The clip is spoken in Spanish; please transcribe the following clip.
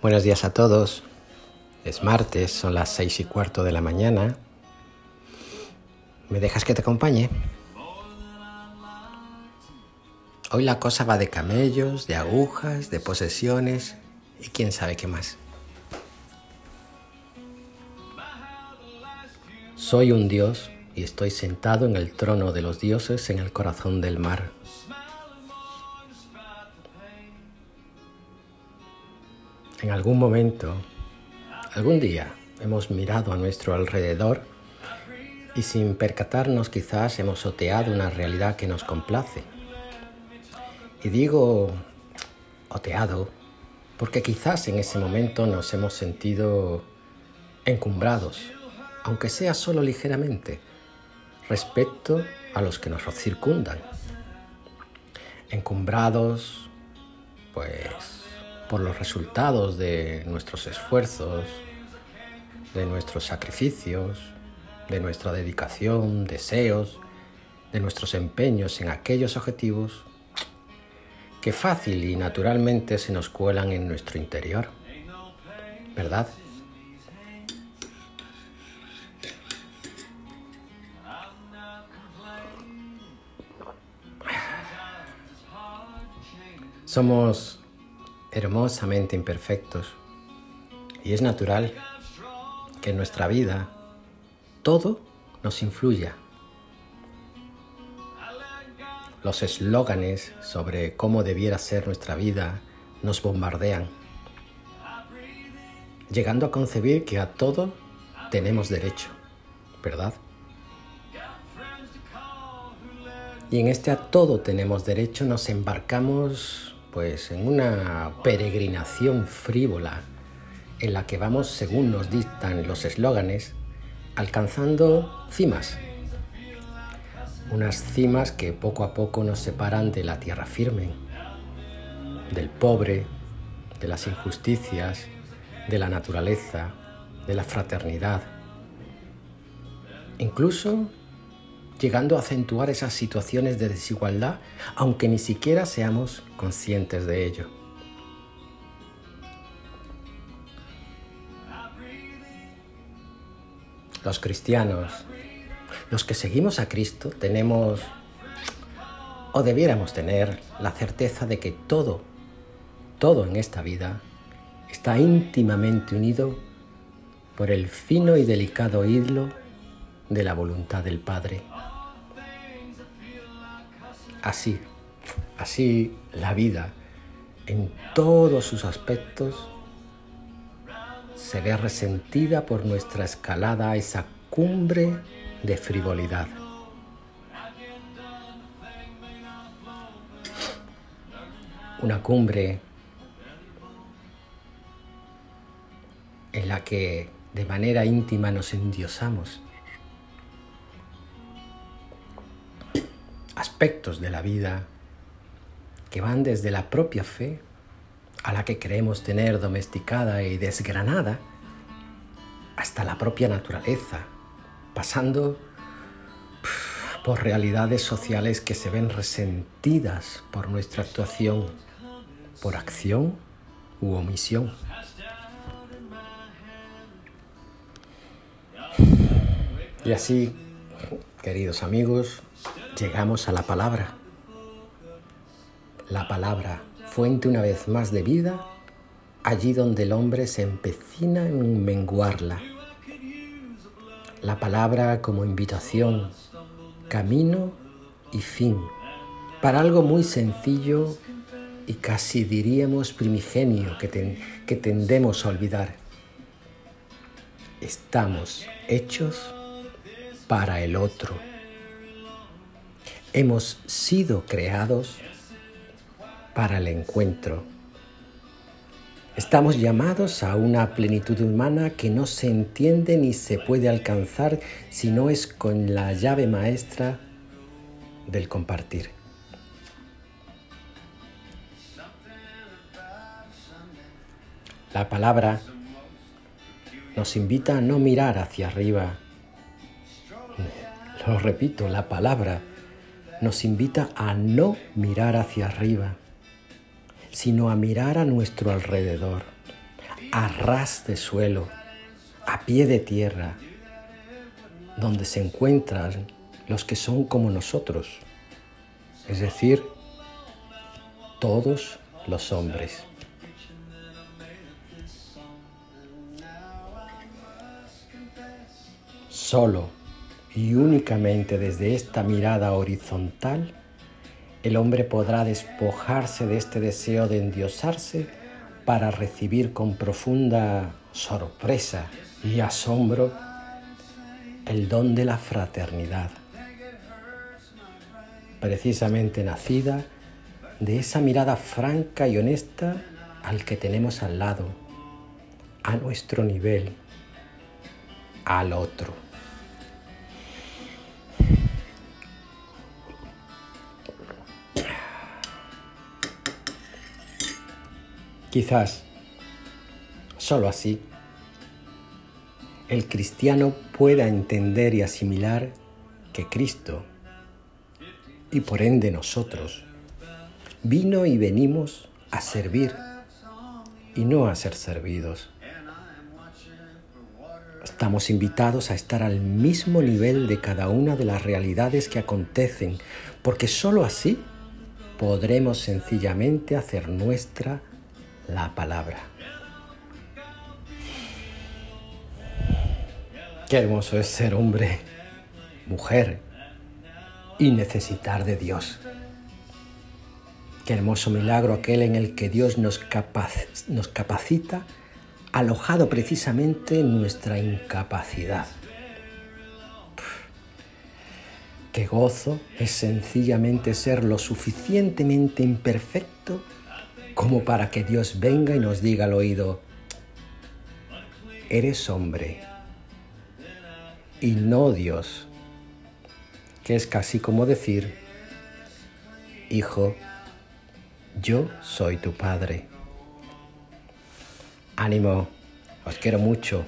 Buenos días a todos. Es martes, son las seis y cuarto de la mañana. ¿Me dejas que te acompañe? Hoy la cosa va de camellos, de agujas, de posesiones y quién sabe qué más. Soy un dios y estoy sentado en el trono de los dioses en el corazón del mar. En algún momento, algún día, hemos mirado a nuestro alrededor y sin percatarnos quizás hemos oteado una realidad que nos complace. Y digo oteado porque quizás en ese momento nos hemos sentido encumbrados, aunque sea solo ligeramente, respecto a los que nos circundan. Encumbrados, pues por los resultados de nuestros esfuerzos, de nuestros sacrificios, de nuestra dedicación, deseos, de nuestros empeños en aquellos objetivos que fácil y naturalmente se nos cuelan en nuestro interior. ¿Verdad? Somos hermosamente imperfectos y es natural que en nuestra vida todo nos influya. Los eslóganes sobre cómo debiera ser nuestra vida nos bombardean, llegando a concebir que a todo tenemos derecho, ¿verdad? Y en este a todo tenemos derecho nos embarcamos pues en una peregrinación frívola en la que vamos, según nos dictan los eslóganes, alcanzando cimas. Unas cimas que poco a poco nos separan de la tierra firme, del pobre, de las injusticias, de la naturaleza, de la fraternidad. Incluso llegando a acentuar esas situaciones de desigualdad, aunque ni siquiera seamos conscientes de ello. Los cristianos, los que seguimos a Cristo, tenemos o debiéramos tener la certeza de que todo, todo en esta vida está íntimamente unido por el fino y delicado hilo de la voluntad del Padre. Así, así la vida en todos sus aspectos se ve resentida por nuestra escalada a esa cumbre de frivolidad. Una cumbre en la que de manera íntima nos endiosamos aspectos de la vida que van desde la propia fe, a la que creemos tener domesticada y desgranada, hasta la propia naturaleza, pasando por realidades sociales que se ven resentidas por nuestra actuación, por acción u omisión. Y así, queridos amigos, llegamos a la palabra. La palabra, fuente una vez más de vida, allí donde el hombre se empecina en menguarla. La palabra como invitación, camino y fin, para algo muy sencillo y casi diríamos primigenio que, que tendemos a olvidar. Estamos hechos para el otro. Hemos sido creados para el encuentro. Estamos llamados a una plenitud humana que no se entiende ni se puede alcanzar si no es con la llave maestra del compartir. La palabra nos invita a no mirar hacia arriba. Lo repito, la palabra nos invita a no mirar hacia arriba, sino a mirar a nuestro alrededor, a ras de suelo, a pie de tierra, donde se encuentran los que son como nosotros, es decir, todos los hombres. Solo y únicamente desde esta mirada horizontal, el hombre podrá despojarse de este deseo de endiosarse para recibir con profunda sorpresa y asombro el don de la fraternidad, precisamente nacida de esa mirada franca y honesta al que tenemos al lado, a nuestro nivel, al otro. Quizás, solo así, el cristiano pueda entender y asimilar que Cristo, y por ende nosotros, vino y venimos a servir y no a ser servidos. Estamos invitados a estar al mismo nivel de cada una de las realidades que acontecen, porque sólo así podremos sencillamente hacer nuestra la palabra. Qué hermoso es ser hombre, mujer y necesitar de Dios. Qué hermoso milagro aquel en el que Dios nos, capacita, alojado precisamente en nuestra incapacidad. Qué gozo es sencillamente ser lo suficientemente imperfecto como para que Dios venga y nos diga al oído, eres hombre y no Dios, que es casi como decir, hijo, yo soy tu padre. Ánimo, os quiero mucho.